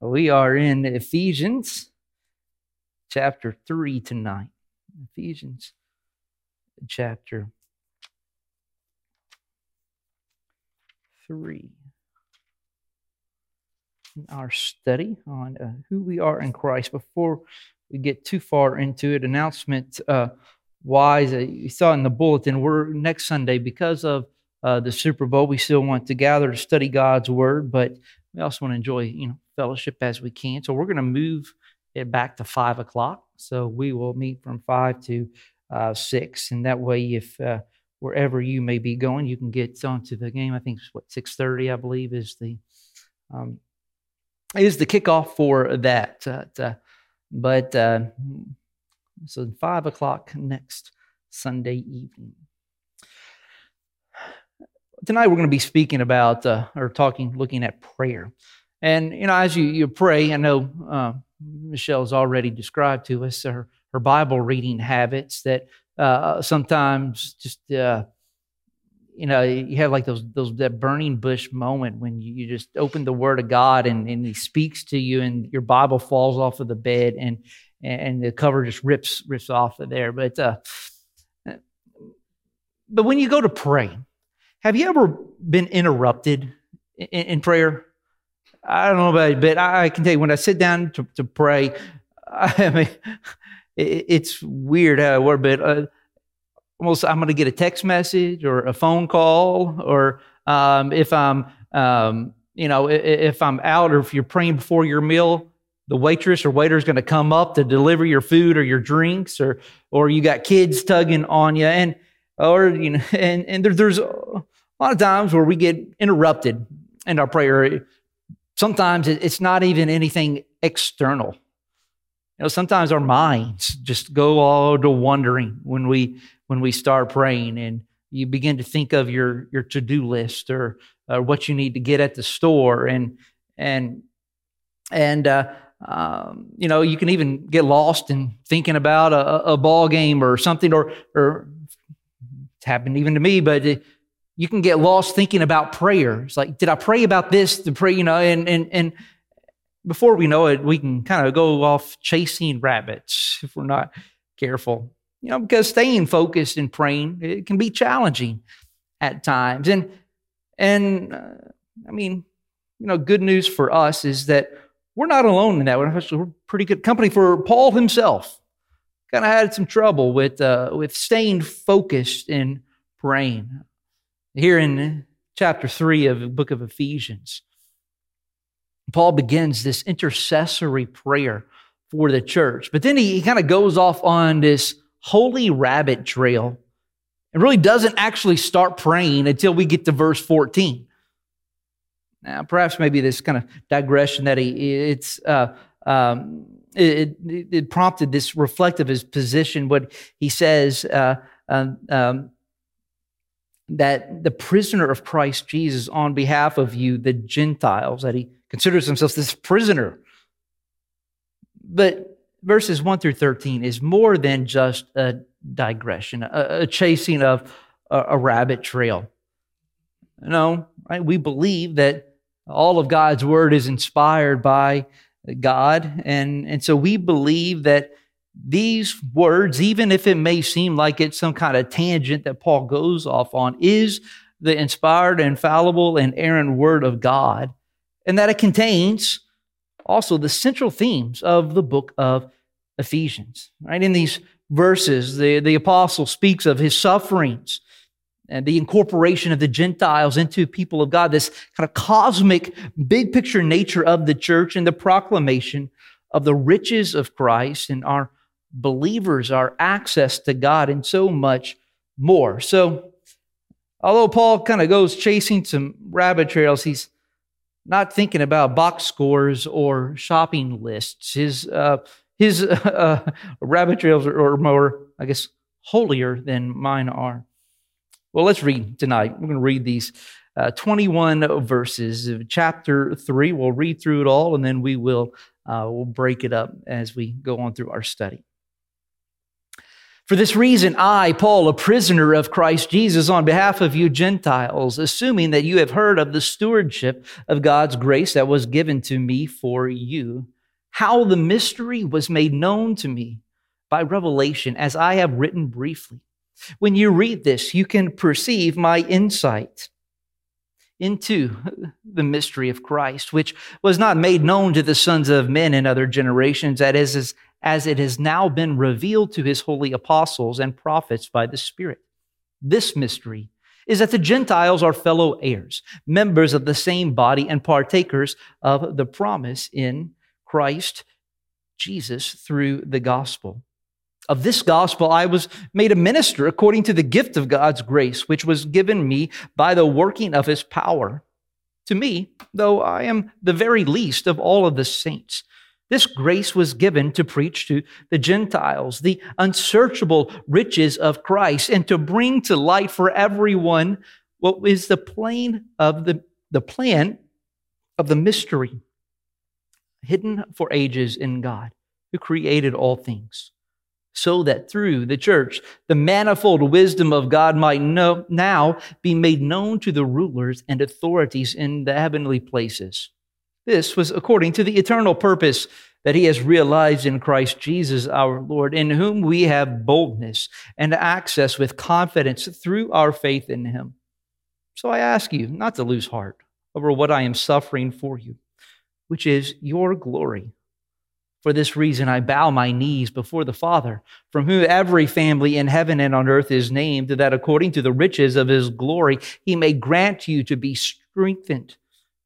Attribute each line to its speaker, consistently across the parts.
Speaker 1: We are in Ephesians chapter 3 tonight. Ephesians chapter 3. In our study on uh, who we are in Christ. Before we get too far into it, announcement uh, wise, uh, you saw in the bulletin, we're next Sunday because of uh, the Super Bowl. We still want to gather to study God's Word, but we also want to enjoy, you know, fellowship as we can. So we're going to move it back to five o'clock. So we will meet from five to uh, six, and that way, if uh, wherever you may be going, you can get onto the game. I think it's what six thirty, I believe, is the um, is the kickoff for that. Uh, but uh, so five o'clock next Sunday evening tonight we're going to be speaking about uh, or talking, looking at prayer. And you know, as you, you pray, I know uh, Michelle's already described to us her, her Bible reading habits that uh, sometimes just uh, you know you have like those those that burning bush moment when you, you just open the Word of God and, and He speaks to you and your Bible falls off of the bed and and the cover just rips rips off of there. But uh, but when you go to pray, have you ever been interrupted in, in prayer? I don't know about it, but I, can tell you when I sit down to, to pray, I mean, it, it's weird how it works, but uh, almost I'm going to get a text message or a phone call, or um, if I'm, um, you know, if I'm out or if you're praying before your meal, the waitress or waiter is going to come up to deliver your food or your drinks, or or you got kids tugging on you, and or you know, and and there, there's a lot of times where we get interrupted in our prayer Sometimes it's not even anything external. You know, sometimes our minds just go all to wondering when we when we start praying, and you begin to think of your your to do list or uh, what you need to get at the store, and and and uh, um, you know you can even get lost in thinking about a, a ball game or something, or or it's happened even to me, but. It, you can get lost thinking about prayer. It's like, did I pray about this? To pray, you know, and and and before we know it, we can kind of go off chasing rabbits if we're not careful. You know, because staying focused and praying it can be challenging at times. And and uh, I mean, you know, good news for us is that we're not alone in that. We're pretty good company for Paul himself. Kind of had some trouble with uh, with staying focused in praying here in chapter 3 of the book of Ephesians. Paul begins this intercessory prayer for the church, but then he, he kind of goes off on this holy rabbit trail and really doesn't actually start praying until we get to verse 14. Now, perhaps maybe this kind of digression that he, it's, uh, um, it, it, it, prompted this reflective his position. What he says, uh, um, um that the prisoner of Christ Jesus on behalf of you, the Gentiles, that he considers himself this prisoner. But verses 1 through 13 is more than just a digression, a, a chasing of a, a, rabbit trail. No, right? we believe that all of God's word is inspired by God. And, and so we believe that these words, even if it may seem like it's some kind of tangent that Paul goes off on, is the inspired, infallible, and inerrant word of God, and that it contains also the central themes of the book of Ephesians. Right? In these verses, the, the apostle speaks of his sufferings and the incorporation of the Gentiles into people of God, this kind of cosmic, big picture nature of the church and the proclamation of the riches of Christ and our believers our access to God and so much more. So, although Paul kind of goes chasing some rabbit trails, he's not thinking about box scores or shopping lists. His uh, his uh, rabbit trails are more, I guess, holier than mine are. Well, let's read tonight. We're going to read these uh, 21 verses of chapter 3. We'll read through it all and then we will uh, we'll break it up as we go on through our study. For this reason, I, Paul, a prisoner of Christ Jesus, on behalf of you Gentiles, assuming that you have heard of the stewardship of God's grace that was given to me for you, how the mystery was made known to me by revelation, as I have written briefly. When you read this, you can perceive my insight into the mystery of Christ, which was not made known to the sons of men in other generations, that is, as it has now been revealed to his holy apostles and prophets by the Spirit. This mystery is that the Gentiles are fellow heirs, members of the same body, and partakers of the promise in Christ Jesus through the gospel. Of this gospel, I was made a minister according to the gift of God's grace, which was given me by the working of his power. To me, though I am the very least of all of the saints, this grace was given to preach to the Gentiles the unsearchable riches of Christ and to bring to light for everyone what is the plan of the, the plan of the mystery hidden for ages in God who created all things so that through the church the manifold wisdom of God might know, now be made known to the rulers and authorities in the heavenly places. This was according to the eternal purpose that he has realized in Christ Jesus our Lord, in whom we have boldness and access with confidence through our faith in him. So I ask you not to lose heart over what I am suffering for you, which is your glory. For this reason, I bow my knees before the Father, from whom every family in heaven and on earth is named, that according to the riches of his glory, he may grant you to be strengthened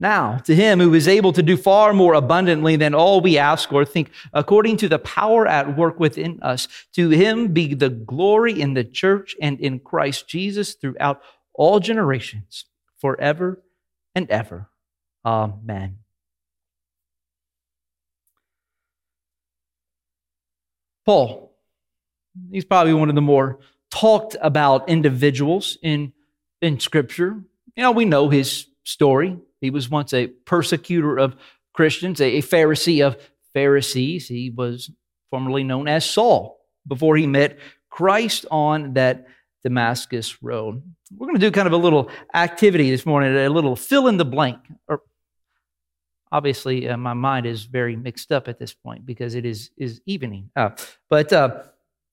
Speaker 1: Now, to him who is able to do far more abundantly than all we ask or think, according to the power at work within us, to him be the glory in the church and in Christ Jesus throughout all generations, forever and ever. Amen. Paul, he's probably one of the more talked about individuals in, in Scripture. You know, we know his story. He was once a persecutor of Christians, a, Pharisee of Pharisees. He was formerly known as Saul before he met Christ on that Damascus Road. We're going to do kind of a little activity this morning, a little fill in the blank. Or obviously, uh, my mind is very mixed up at this point because it is is evening. Uh, but uh,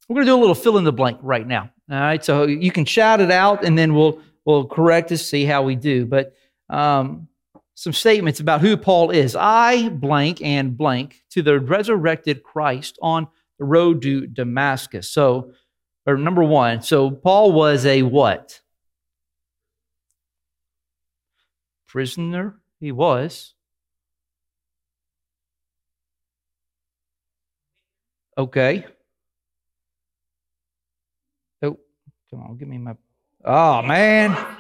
Speaker 1: we're going to do a little fill in the blank right now. All right, so you can shout it out, and then we'll we'll correct to see how we do. But um, some statements about who Paul is. I blank and blank to the resurrected Christ on the road to Damascus. So or number one, so Paul was a what? Prisoner? He was. Okay. Oh, come on, give me my. Oh, man.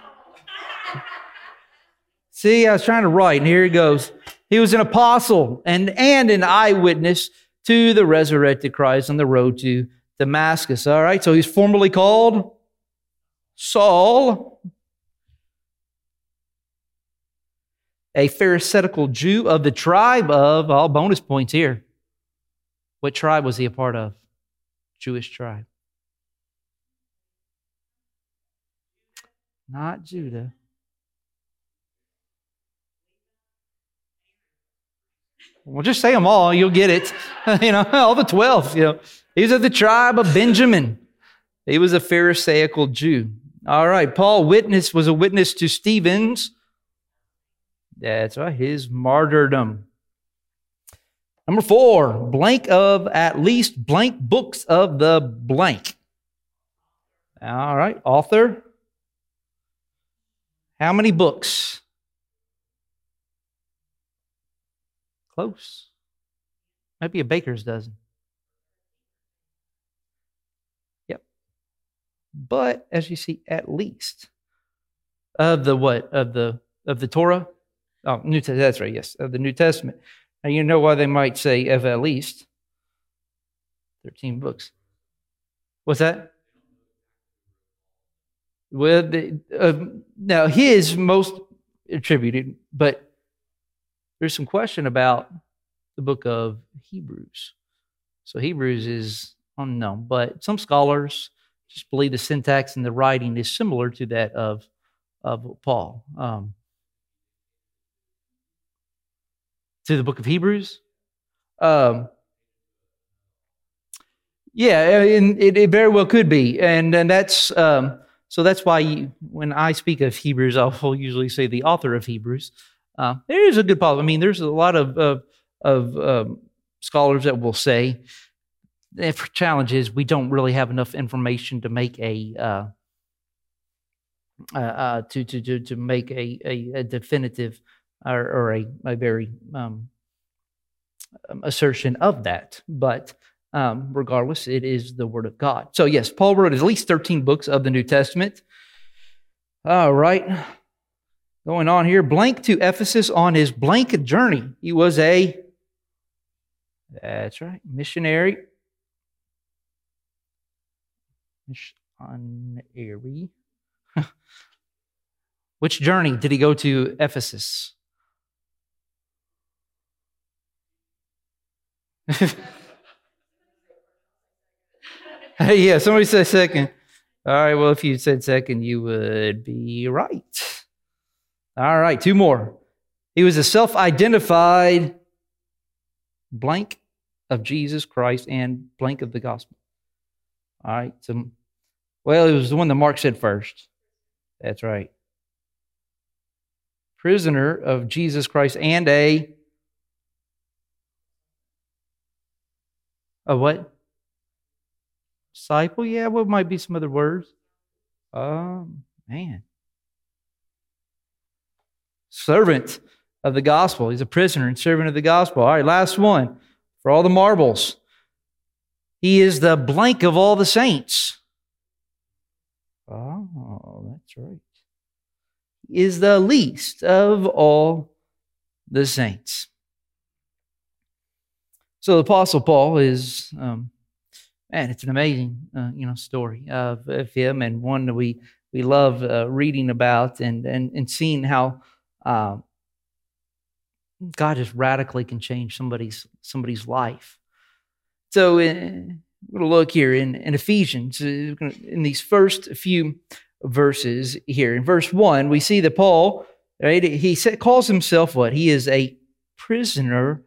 Speaker 1: See, I was trying to write, and here he goes. He was an apostle and, and an eyewitness to the resurrected Christ on the road to Damascus. All right, so he's formally called Saul, a Pharisaical Jew of the tribe of, all bonus points here. What tribe was he a part of? Jewish tribe. Not Judah. Well, just say them all. You'll get it. you know, all the 12. You know, he was of the tribe of Benjamin. He was a Pharisaical Jew. All right. Paul witness was a witness to Stephen's. That's right. His martyrdom. Number four, blank of at least blank books of the blank. All right. Author. How many books? Close. Might be a baker's dozen. Yep. But as you see, at least of the what? Of the of the Torah? Oh, New Testament. That's right. Yes, of the New Testament. Now you know why they might say of at least thirteen books. What's that? Well, the, uh, now his most attributed, but there's some question about the book of Hebrews. So Hebrews is unknown, but some scholars just believe the syntax and the writing is similar to that of of Paul. Um, to the book of Hebrews. Um, yeah, and it, it, very well could be, and and that's um, so that's why you, when I speak of Hebrews, I'll usually say the author of Hebrews. Uh, there is a good problem. I mean, there's a lot of of, of um, scholars that will say the challenge is we don't really have enough information to make a uh, uh, uh, to, to to to make a, a, a definitive or, or, a, a very um, um, assertion of that. But um, regardless, it is the Word of God. So, yes, Paul wrote at least 13 books of the New Testament. All right. Going on here, blank to Ephesus on his blank journey. He was a, that's right, missionary. Missionary. Which journey did he go to Ephesus? Hey yeah, somebody said second. All right, well, if you said second, you would be right. All right, two more. He was a self identified blank of Jesus Christ and blank of the gospel. All right, so, well, it was the one that Mark said first. That's right. Prisoner of Jesus Christ and a A what? Disciple? Yeah, what might be some other words? Um, man. Servant of the gospel. He's a prisoner and servant of the gospel. All right, last one. For all the marbles. He is the blank of all the saints. Oh, that's right. He is the least of all the saints. So the Apostle Paul is, um, man, it's an amazing, uh, you know, story of, of, him and one that we we love uh, reading about and and and seeing how uh, God just radically can change somebody's somebody's life. So uh, we're going to look here in, in Ephesians uh, in these first few verses here. In verse one, we see that Paul, right? He calls himself what? He is a prisoner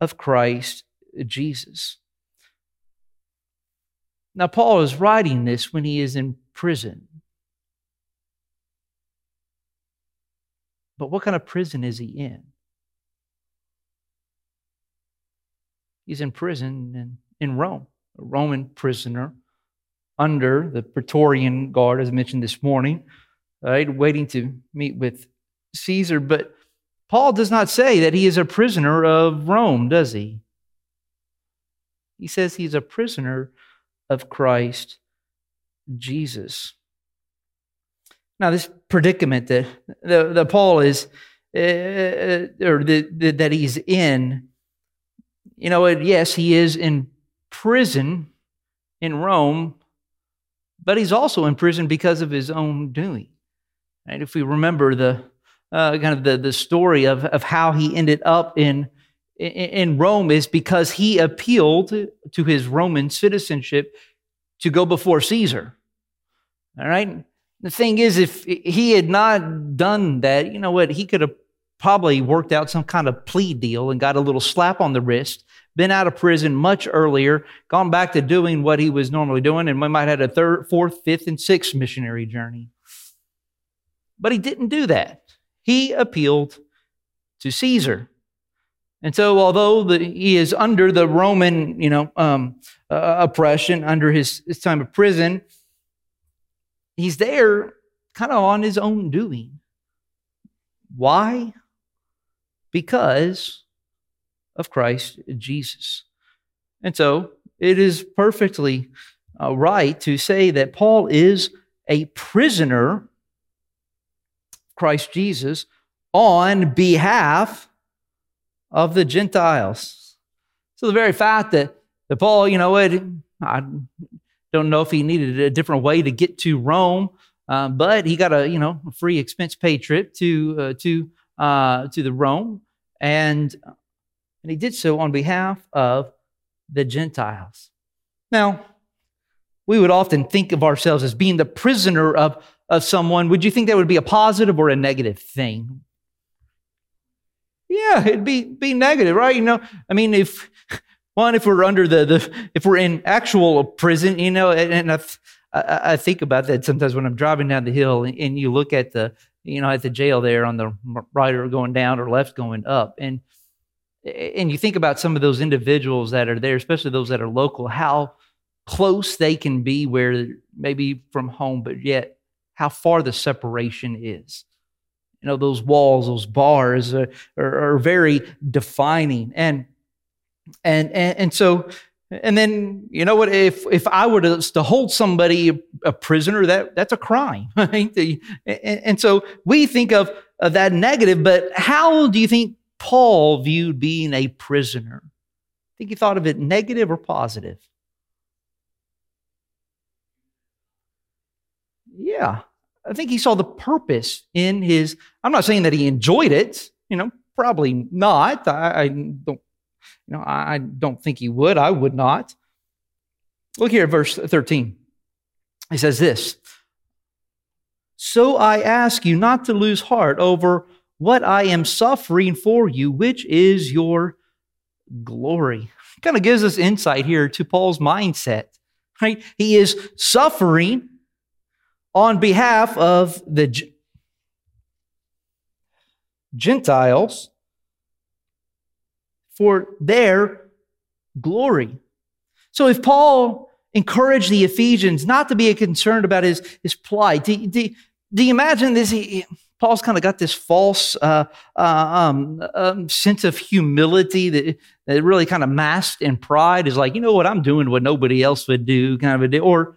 Speaker 1: of Christ Jesus. Now, Paul is writing this when he is in prison. But what kind of prison is he in? He's in prison in, in Rome, a Roman prisoner under the Praetorian Guard, as I mentioned this morning, right, waiting to meet with Caesar. But Paul does not say that he is a prisoner of Rome, does he? He says he's a prisoner of Christ Jesus. Now, this predicament that, that, that Paul is, uh, or the, the, that he's in, you know, yes, he is in prison in Rome, but he's also in prison because of his own doing. And if we remember the uh, kind of the, the story of, of how he ended up in in Rome is because he appealed to his Roman citizenship to go before Caesar. All right? The thing is, if he had not done that, you know what? He could have probably worked out some kind of plea deal and got a little slap on the wrist, been out of prison much earlier, gone back to doing what he was normally doing, and we might have had a third, fourth, fifth, and sixth missionary journey. But he didn't do that. He appealed to Caesar. And so, although the, he is under the Roman, you know, um, uh, oppression, under his, his time of prison, he's there kind of on his own doing. Why? Because of Christ Jesus. And so, it is perfectly uh, right to say that Paul is a prisoner, Christ Jesus, on behalf of the Gentiles. So the very fact that, that Paul, you know, I don't know if he needed a different way to get to Rome, uh, but he got a you know a free expense paid trip to uh, to uh, to the Rome, and and he did so on behalf of the Gentiles. Now, we would often think of ourselves as being the prisoner of, of someone. Would you think that would be a positive or a negative thing? Yeah, it'd be be negative, right? You know, I mean, if one, if we're under the the if we're in actual prison, you know, and, and I, I, think about that sometimes when I'm driving down the hill, and, and you look at the you know at the jail there on the right or going down or left going up, and and you think about some of those individuals that are there, especially those that are local, how close they can be where maybe from home, but yet how far the separation is. You know those walls those bars are, are, are very defining. And, and and and so and then you know what if if i were to, to hold somebody a prisoner that that's a crime right and, and so we think of, of that negative but how do you think paul viewed being a prisoner I think he thought of it negative or positive yeah I think he saw the purpose in his. I'm not saying that he enjoyed it, you know, probably not. I, I don't, you know, I don't think he would. I would not. Look here verse 13. He says this So I ask you not to lose heart over what I am suffering for you, which is your glory. Kind of gives us insight here to Paul's mindset, right? He is suffering on behalf of the Gentiles for their glory. So if Paul encouraged the Ephesians not to be concerned about his, his plight, do, do, do you imagine this? He, Paul's kind of got this false uh, uh, um, um, sense of humility that, that really kind of masked in pride is like, you know what, I'm doing what nobody else would do, kind of a deal. Or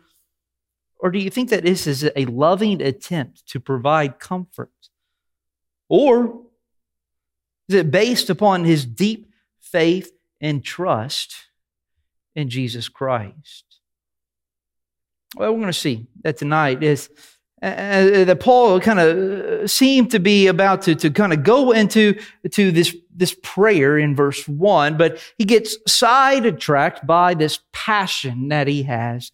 Speaker 1: or do you think that this is a loving attempt to provide comfort? Or is it based upon his deep faith and trust in Jesus Christ? Well, we're going to see that tonight is uh, uh that Paul kind of seemed to be about to, to kind of go into to this, this prayer in verse one, but he gets sidetracked by this passion that he has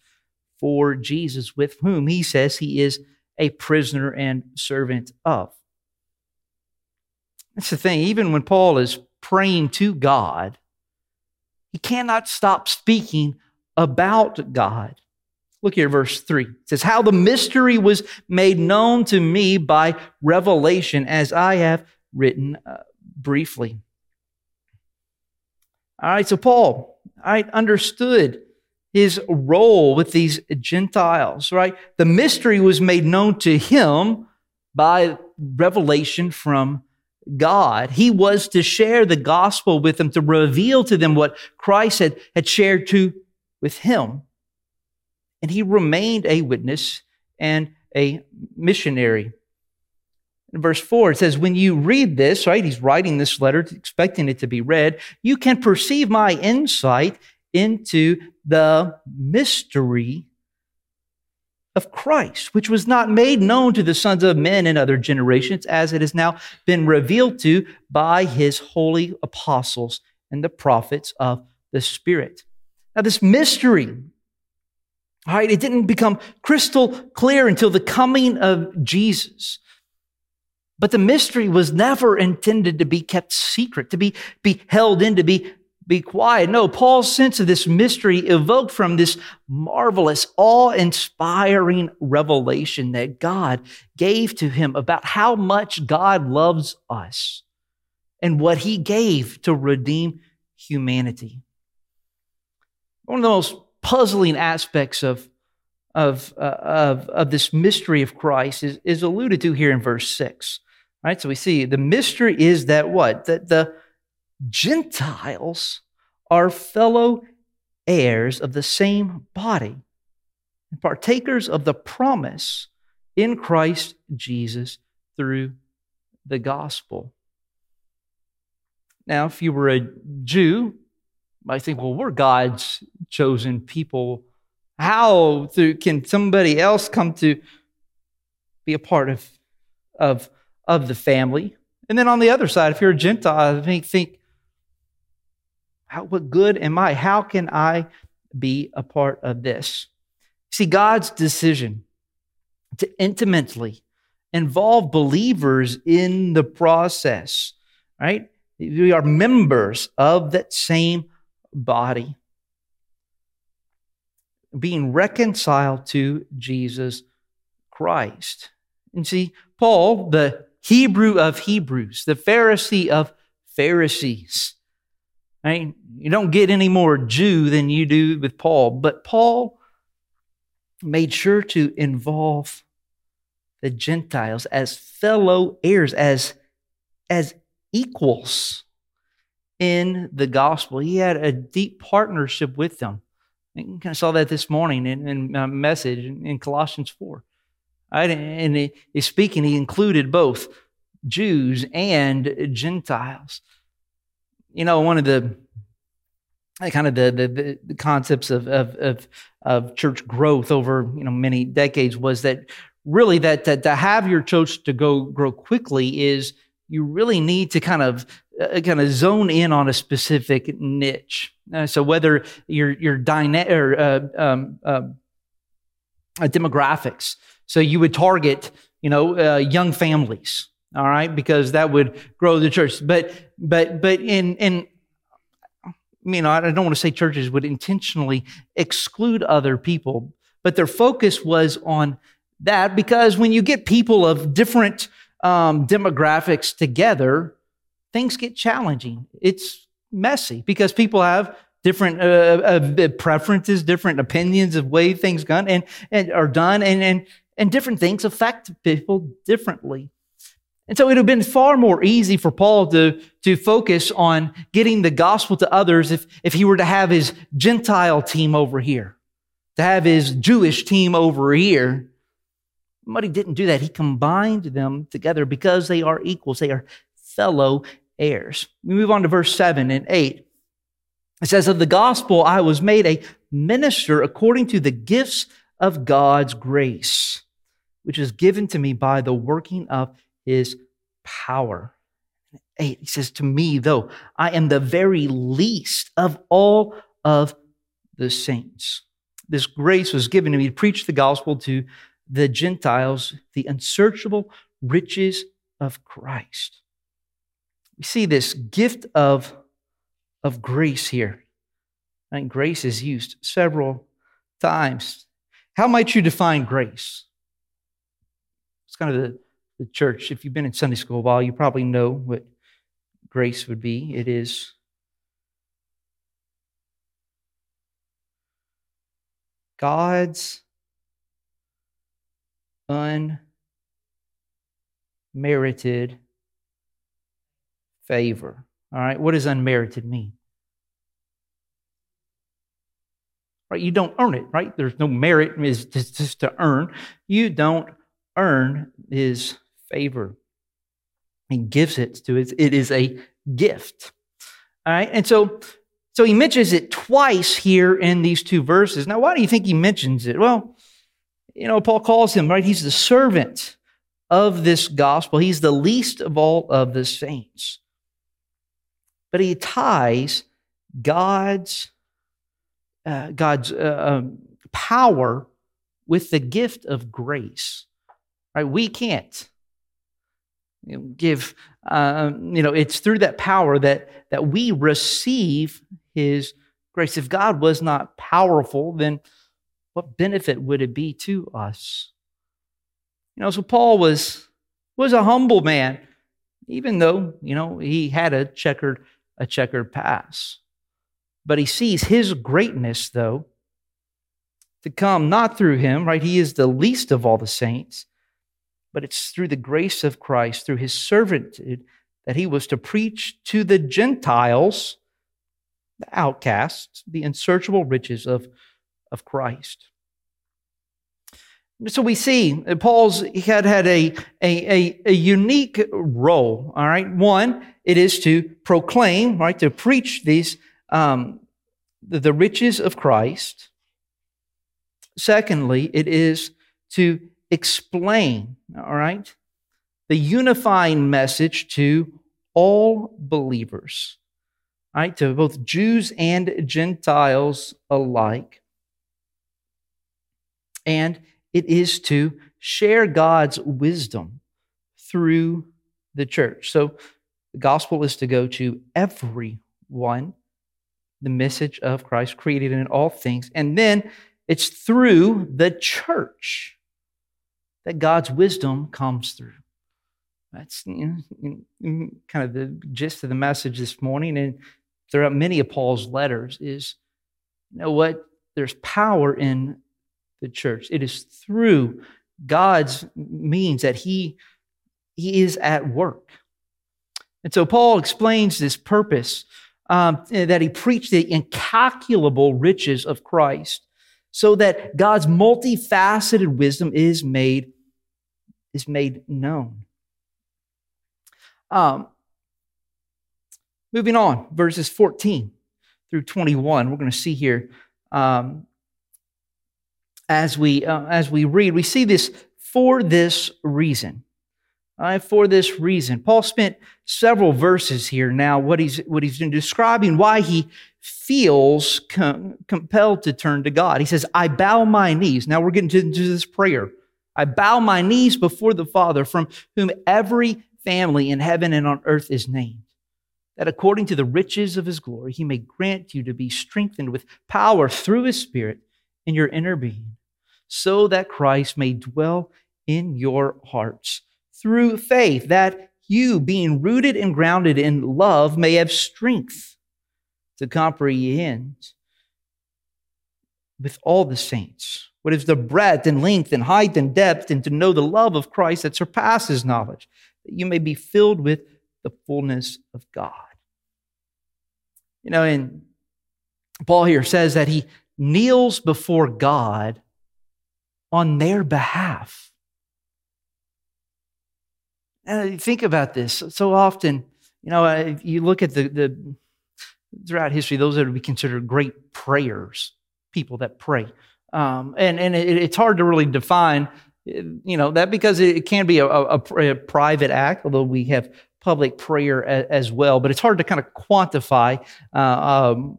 Speaker 1: for Jesus, with whom he says he is a prisoner and servant of. That's the thing. Even when Paul is praying to God, he cannot stop speaking about God. Look here, verse 3. It says, How the mystery was made known to me by revelation, as I have written uh, briefly. All right, so Paul, I understood his role with these Gentiles, right? The mystery was made known to him by revelation from God. He was to share the gospel with them, to reveal to them what Christ had, had shared to with him. And he remained a witness and a missionary. In verse 4, it says, When you read this, right, he's writing this letter, expecting it to be read, you can perceive my insight into the mystery of Christ, which was not made known to the sons of men in other generations, as it has now been revealed to by his holy apostles and the prophets of the Spirit. Now, this mystery, all right, it didn't become crystal clear until the coming of Jesus. But the mystery was never intended to be kept secret, to be, be held in, to be be quiet. No, Paul's sense of this mystery evoked from this marvelous, awe inspiring revelation that God gave to him about how much God loves us and what he gave to redeem humanity. One of the most puzzling aspects of, of, uh, of, of this mystery of Christ is, is alluded to here in verse 6. Right? So we see the mystery is that what? That the Gentiles are fellow heirs of the same body and partakers of the promise in Christ Jesus through the gospel. Now, if you were a Jew, you might think, well, we're God's chosen people. How can somebody else come to be a part of, of, of the family? And then on the other side, if you're a Gentile, I think, think how, what good am I? How can I be a part of this? See, God's decision to intimately involve believers in the process, right? We are members of that same body, being reconciled to Jesus Christ. And see, Paul, the Hebrew of Hebrews, the Pharisee of Pharisees, right? You don't get any more Jew than you do with Paul, but Paul made sure to involve the Gentiles as fellow heirs, as, as equals in the gospel. He had a deep partnership with them. I kind of saw that this morning in, in message in Colossians 4. Right? And he, he's speaking, he included both Jews and Gentiles. You know, one of the kind of the, the, the concepts of, of, of, of church growth over you know many decades was that really that, that to have your church to go grow quickly is you really need to kind of uh, kind of zone in on a specific niche. Uh, so whether your your dyna- or uh, um, um uh, demographics, so you would target you know uh, young families, all right, because that would grow the church. But but but in in you know I don't want to say churches would intentionally exclude other people, but their focus was on that because when you get people of different um, demographics together, things get challenging. It's messy because people have different uh, uh, preferences, different opinions of way things done and, and are done, and, and and different things affect people differently. And so it would have been far more easy for Paul to, to focus on getting the gospel to others if, if he were to have his Gentile team over here, to have his Jewish team over here, but he didn't do that. He combined them together because they are equals. They are fellow heirs. We move on to verse 7 and 8. It says, Of the gospel, I was made a minister according to the gifts of God's grace, which is given to me by the working of his power. 8, he says, To me, though, I am the very least of all of the saints. This grace was given to me to preach the gospel to the Gentiles the unsearchable riches of Christ. We see this gift of, of grace here. And grace is used several times. How might you define grace? It's kind of the, the church. If you've been in Sunday school a while, you probably know what grace would be. It is God's unmerited favor. All right, what does unmerited mean? Right, you don't earn it, right? There's no merit is just, to earn. You don't earn his favor. He gives it to us. It is a gift. All right, and so so he mentions it twice here in these two verses. Now, why do you think he mentions it? Well, you know, Paul calls him, right? He's the servant of this gospel. He's the least of all of the saints. But he ties God's, uh, God's uh, um, power with the gift of grace. Right? We can't you know, give, uh, you know, it's through that power that, that we receive his grace. If God was not powerful, then what benefit would it be to us? You know, so Paul was, was a humble man, even though, you know, he had a checkered, a checkered past. But he sees his greatness, though, to come not through him, right? He is the least of all the saints, but it's through the grace of Christ, through his servanthood, that he was to preach to the Gentiles, the outcasts, the unsearchable riches of of Christ. So we see Paul's had had a, a, a, a, unique role. All right. One, it is to proclaim, right, to preach these um, the, the riches of Christ. Secondly, it is to explain, all right, the unifying message to all believers, right, to both Jews and Gentiles alike. And it is to share God's wisdom through the church. So the gospel is to go to everyone, the message of Christ created in all things. And then it's through the church that God's wisdom comes through. That's you know, kind of the gist of the message this morning. And throughout many of Paul's letters is, you know what? There's power in the church. It is through God's means that he, he is at work. And so Paul explains this purpose um, that he preached the incalculable riches of Christ so that God's multifaceted wisdom is made, is made known. Um, moving on, verses 14 through 21, we're going to see here um, as we uh, as we read, we see this for this reason. Uh, for this reason, Paul spent several verses here. Now, what he's what he's doing, describing why he feels com- compelled to turn to God. He says, "I bow my knees." Now we're getting into this prayer. I bow my knees before the Father, from whom every family in heaven and on earth is named, that according to the riches of his glory, he may grant you to be strengthened with power through his Spirit in your inner being so that Christ may dwell in your hearts through faith, that you, being rooted and grounded in love, may have strength to comprehend with all the saints what is the breadth and length and height and depth, and to know the love of Christ that surpasses knowledge, that you may be filled with the fullness of God. You know, and Paul here says that he kneels before God on their behalf. And think about this. So often, you know, you look at the, the throughout history, those that would be considered great prayers, people that pray. Um, and and it, it's hard to really define, you know, that because it, can be a, a, a, private act, although we have public prayer as, as, well. But it's hard to kind of quantify uh, um,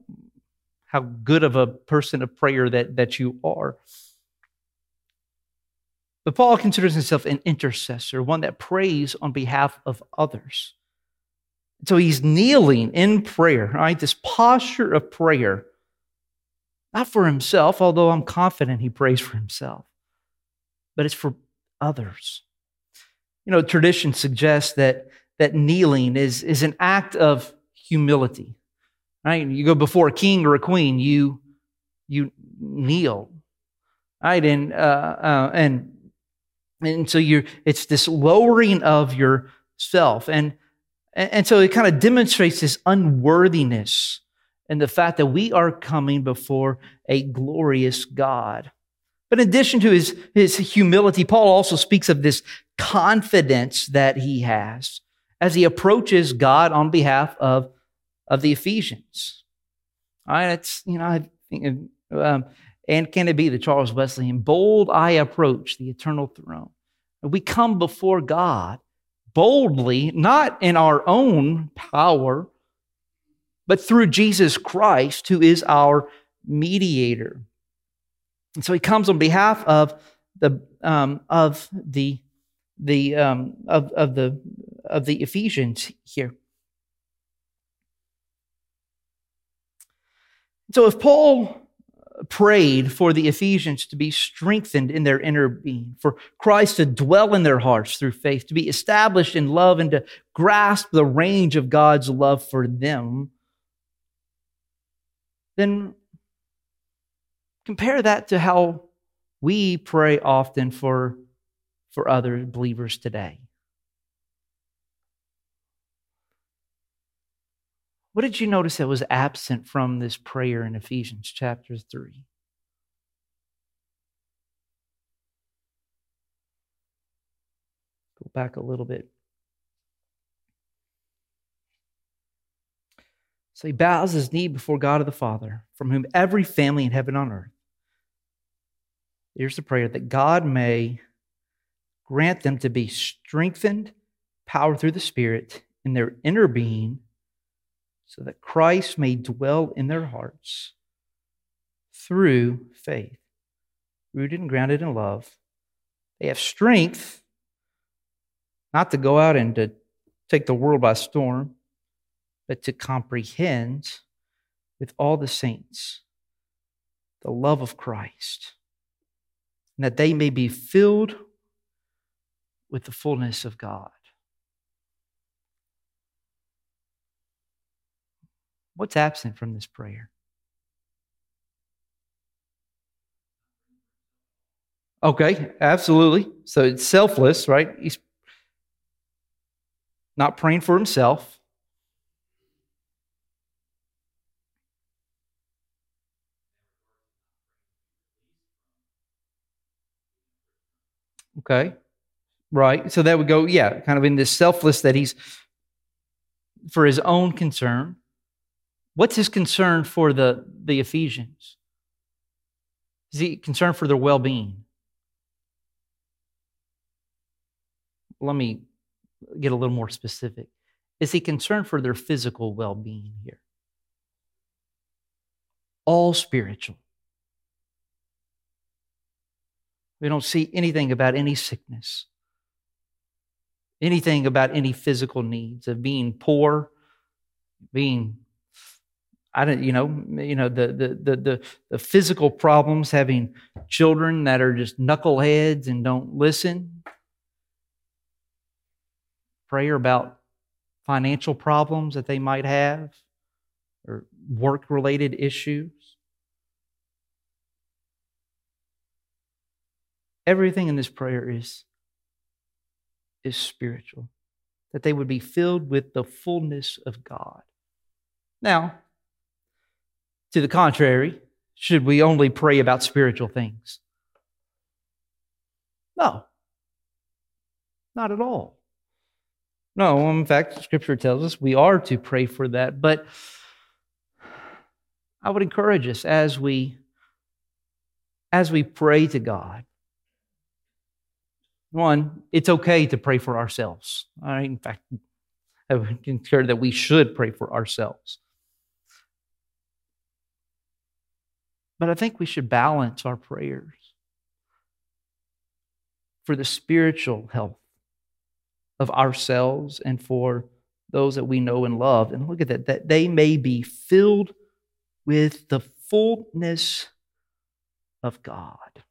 Speaker 1: how good of a person of prayer that that you are. But Paul considers himself an intercessor, one that prays on behalf of others. So he's kneeling in prayer, right? This posture of prayer, not for himself, although I'm confident he prays for himself, but it's for others. You know, tradition suggests that, that kneeling is, is an act of humility. Right? You go before a king or a queen, you, you kneel. Right? And, uh, uh, and and so you're, it's this lowering of yourself. And, and so it kind of demonstrates this unworthiness and the fact that we are coming before a glorious God. But in addition to his, his humility, Paul also speaks of this confidence that he has as he approaches God on behalf of, of the Ephesians. All right, it's, you know, I think, um, and can it be the Charles Wesley? bold I approach the eternal throne. We come before God boldly, not in our own power, but through Jesus Christ, who is our mediator. And so he comes on behalf of the um, of the the um, of, of the of the Ephesians here. So if Paul prayed for the Ephesians to be strengthened in their inner being, for Christ to dwell in their hearts through faith, to be established in love, and to grasp the range of God's love for them, then compare that to how we pray often for, for other believers today. What did you notice that was absent from this prayer in Ephesians chapter 3? Go back a little bit. So he bows his knee before God of the Father, from whom every family in heaven on earth. Here's the prayer that God may grant them to be strengthened, power through the Spirit in their inner being, so that Christ may dwell in their hearts through faith, rooted and grounded in love. They have strength not to go out and to take the world by storm but to comprehend with all the saints the love of Christ, and that they may be filled with the fullness of God. What's absent from this prayer? Okay, absolutely. So it's selfless, right? He's not praying for himself. Okay. Right. So that would go, yeah, kind of in this selfless that he's for his own concern. What's his concern for the, the Ephesians? Is he concerned for their well being? Let me get a little more specific. Is he concerned for their physical well being here? All spiritual. We don't see anything about any sickness, anything about any physical needs of being poor, being I don't, you know, you know the, the the the the physical problems, having children that are just knuckleheads and don't listen. Prayer about financial problems that they might have, or work-related issues. Everything in this prayer is, is spiritual, that they would be filled with the fullness of God. Now, to the contrary, should we only pray about spiritual things? No, not at all. No, in fact, Scripture tells us we are to pray for that. But I would encourage us as we as we pray to God one, it's okay to pray for ourselves. I, in fact, I would consider that we should pray for ourselves. But I think we should balance our prayers for the spiritual health of ourselves and for those that we know and love. And look at that, that they may be filled with the fullness of God.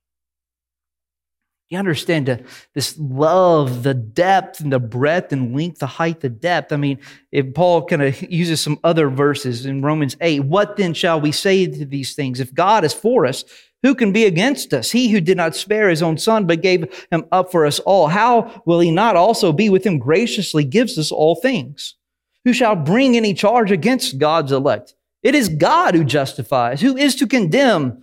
Speaker 1: You understand the, this love, the depth and the breadth and length, the height, the depth. I mean, if Paul kind of uses some other verses in Romans 8, what then shall we say to these things? If God is for us, who can be against us? He who did not spare his own son, but gave him up for us all, how will he not also be with him graciously gives us all things? Who shall bring any charge against God's elect? It is God who justifies. Who is to condemn?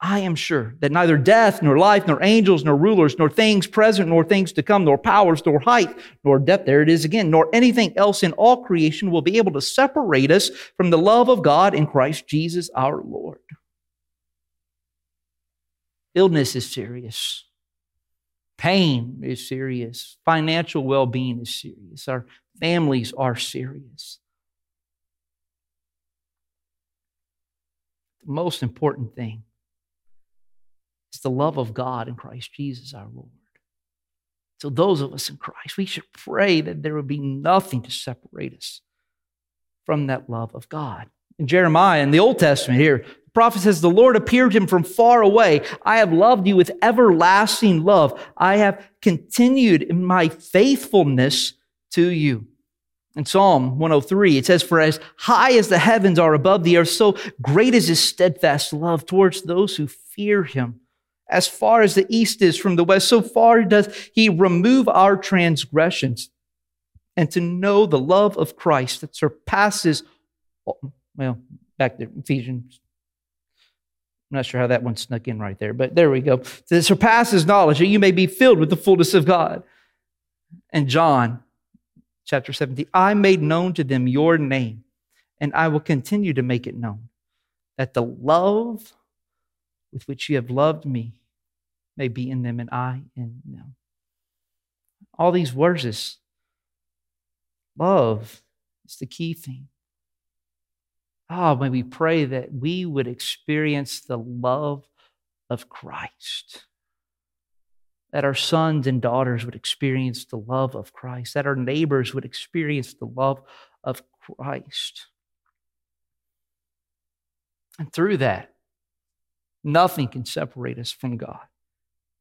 Speaker 1: I am sure that neither death, nor life, nor angels, nor rulers, nor things present, nor things to come, nor powers, nor height, nor depth, there it is again, nor anything else in all creation will be able to separate us from the love of God in Christ Jesus our Lord. Illness is serious. Pain is serious. Financial well being is serious. Our families are serious. The most important thing it's the love of God in Christ Jesus our Lord. So, those of us in Christ, we should pray that there would be nothing to separate us from that love of God. In Jeremiah, in the Old Testament here, the prophet says, The Lord appeared to him from far away. I have loved you with everlasting love. I have continued in my faithfulness to you. In Psalm 103, it says, For as high as the heavens are above the earth, so great is his steadfast love towards those who fear him. As far as the east is from the west, so far does he remove our transgressions. And to know the love of Christ that surpasses, well, back to Ephesians. I'm not sure how that one snuck in right there, but there we go. That surpasses knowledge, that you may be filled with the fullness of God. And John chapter 17, I made known to them your name, and I will continue to make it known, that the love with which you have loved me may be in them and I in them. All these verses, love is the key thing. Oh, may we pray that we would experience the love of Christ that our sons and daughters would experience the love of Christ, that our neighbors would experience the love of Christ. And through that, nothing can separate us from God.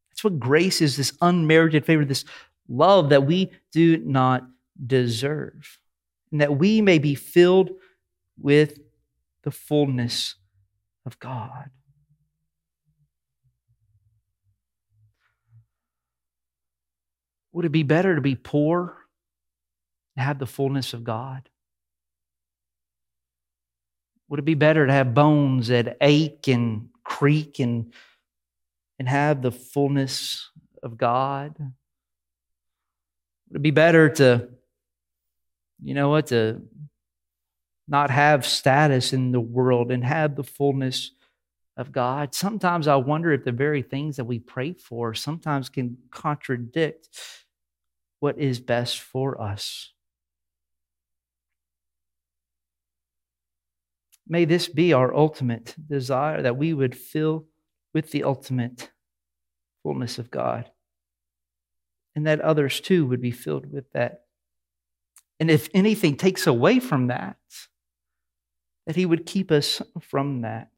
Speaker 1: That's what grace is this unmerited favor, this love that we do not deserve, and that we may be filled with the fullness of God. Would it be better to be poor and have the fullness of God? Would it be better to have bones that ache and creak and, and have the fullness of God? Would it be better to, you know what, to not have status in the world and have the fullness of God? Sometimes I wonder if the very things that we pray for sometimes can contradict what is best for us. May this be our ultimate desire that we would fill with the ultimate fullness of God, and that others too would be filled with that. And if anything takes away from that, that He would keep us from that.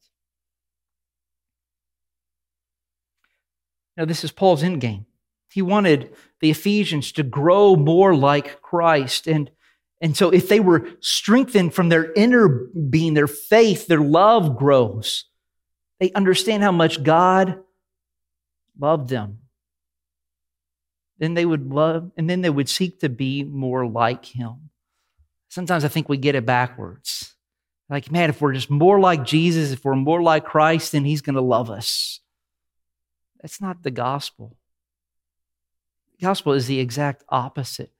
Speaker 1: Now, this is Paul's end game. He wanted the Ephesians to grow more like Christ. And, and so if they were strengthened from their inner being, their faith, their love grows. They understand how much God loved them. Then they would love, and then they would seek to be more like Him. Sometimes I think we get it backwards. Like, man, if we're just more like Jesus, if we're more like Christ, then He's going to love us. That's not the gospel gospel is the exact opposite.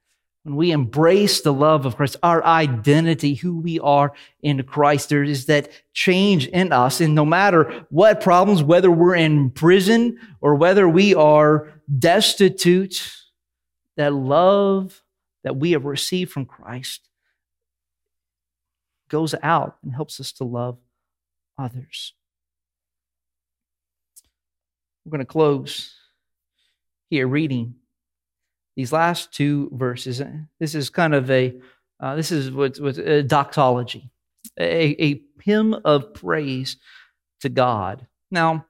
Speaker 1: When we embrace the love of Christ, our identity, who we are in Christ, there is that change in us. And no matter what problems, whether we're in prison or whether we are destitute, that love that we have received from Christ goes out and helps us to love others. We're going to close here reading these last two verses. This is kind of a uh, this is what's, what's a doxology, a, a hymn of praise to God. Now,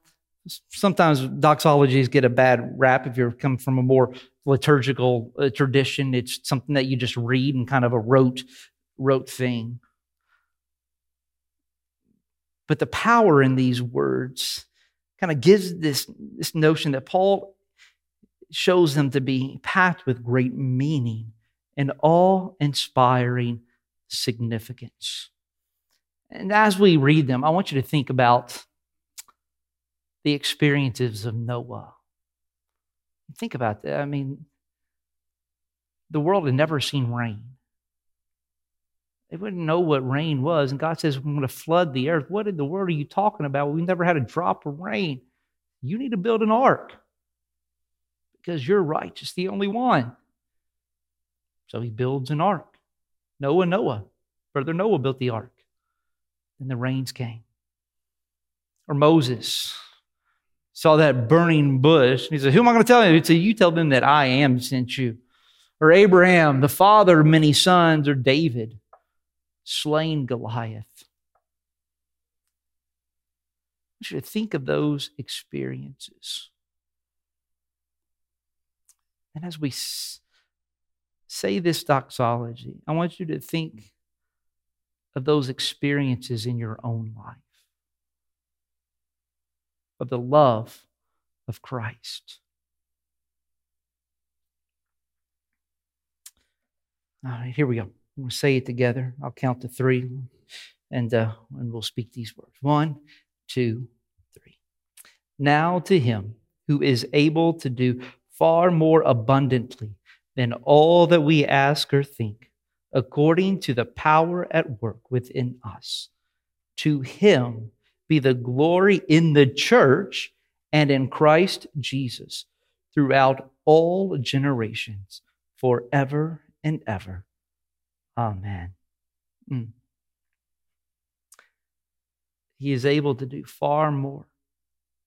Speaker 1: sometimes doxologies get a bad rap if you're coming from a more liturgical uh, tradition. It's something that you just read and kind of a rote rote thing. But the power in these words kind of gives this, this notion that Paul shows them to be packed with great meaning and awe inspiring significance. And as we read them, I want you to think about the experiences of Noah. Think about that. I mean, the world had never seen rain. They wouldn't know what rain was. And God says, We're going to flood the earth. What in the world are you talking about? We've never had a drop of rain. You need to build an ark because you're righteous, the only one. So he builds an ark. Noah, Noah. Brother Noah built the ark. And the rains came. Or Moses saw that burning bush. And he said, Who am I going to tell you? He said, You tell them that I am sent you. Or Abraham, the father of many sons, or David, slain Goliath. I want you to think of those experiences. And as we say this doxology, I want you to think of those experiences in your own life, of the love of Christ. All right, here we go. We'll say it together. I'll count to three, and uh, and we'll speak these words. One, two, three. Now to him who is able to do far more abundantly than all that we ask or think, according to the power at work within us. To him be the glory in the church and in Christ Jesus throughout all generations, forever and ever. Amen. Mm. He is able to do far more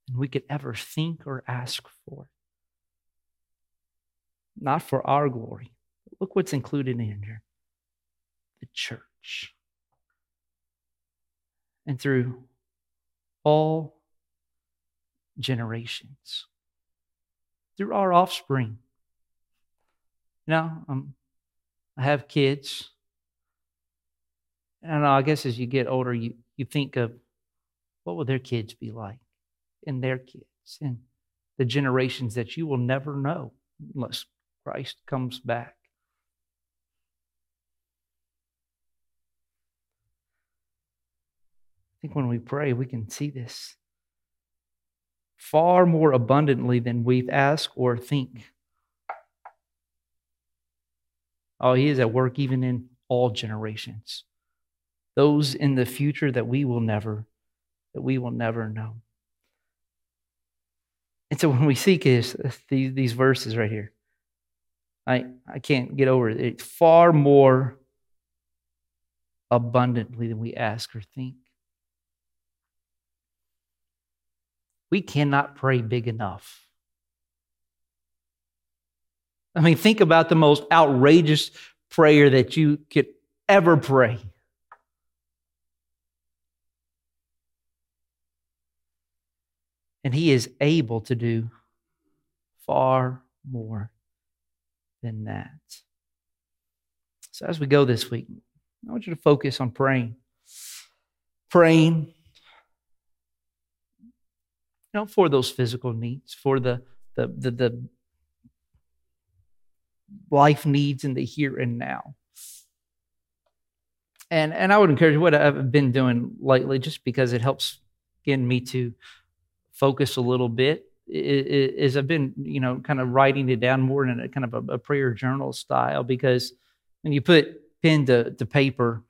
Speaker 1: than we could ever think or ask for. Not for our glory. Look what's included in here the church. And through all generations, through our offspring. Know, um, I have kids. And I guess as you get older, you, you think of what will their kids be like and their kids and the generations that you will never know unless Christ comes back. I think when we pray, we can see this far more abundantly than we ask or think. Oh, He is at work even in all generations. Those in the future that we will never, that we will never know. And so when we seek this, these, these verses right here, I, I can't get over it. It's far more abundantly than we ask or think. We cannot pray big enough. I mean, think about the most outrageous prayer that you could ever pray. And He is able to do far more than that. So, as we go this week, I want you to focus on praying. Praying, you know, for those physical needs, for the, the, the, the life needs in the here and now. And, and I would encourage what I've been doing lately, just because it helps get me to focus a little bit, is I've been, you know, kind of writing it down more in a kind of a, a prayer journal style because when you put pen to, to paper,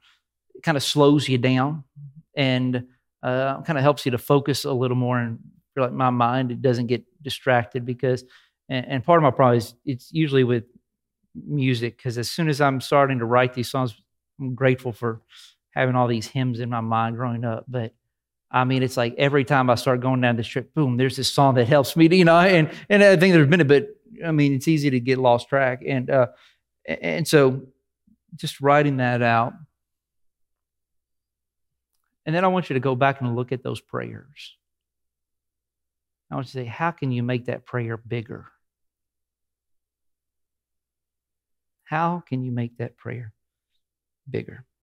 Speaker 1: it kind of slows you down and uh, kind of helps you to focus a little more and feel like my mind it doesn't get distracted because and, and part of my problem is it's usually with music because as soon as I'm starting to write these songs, I'm grateful for having all these hymns in my mind growing up. But I mean, it's like every time I start going down this trip, boom, there's this song that helps me, you know, and, and I think there's been a bit, I mean, it's easy to get lost track. And, uh, and so just writing that out. And then I want you to go back and look at those prayers. I want you to say, how can you make that prayer bigger? How can you make that prayer bigger?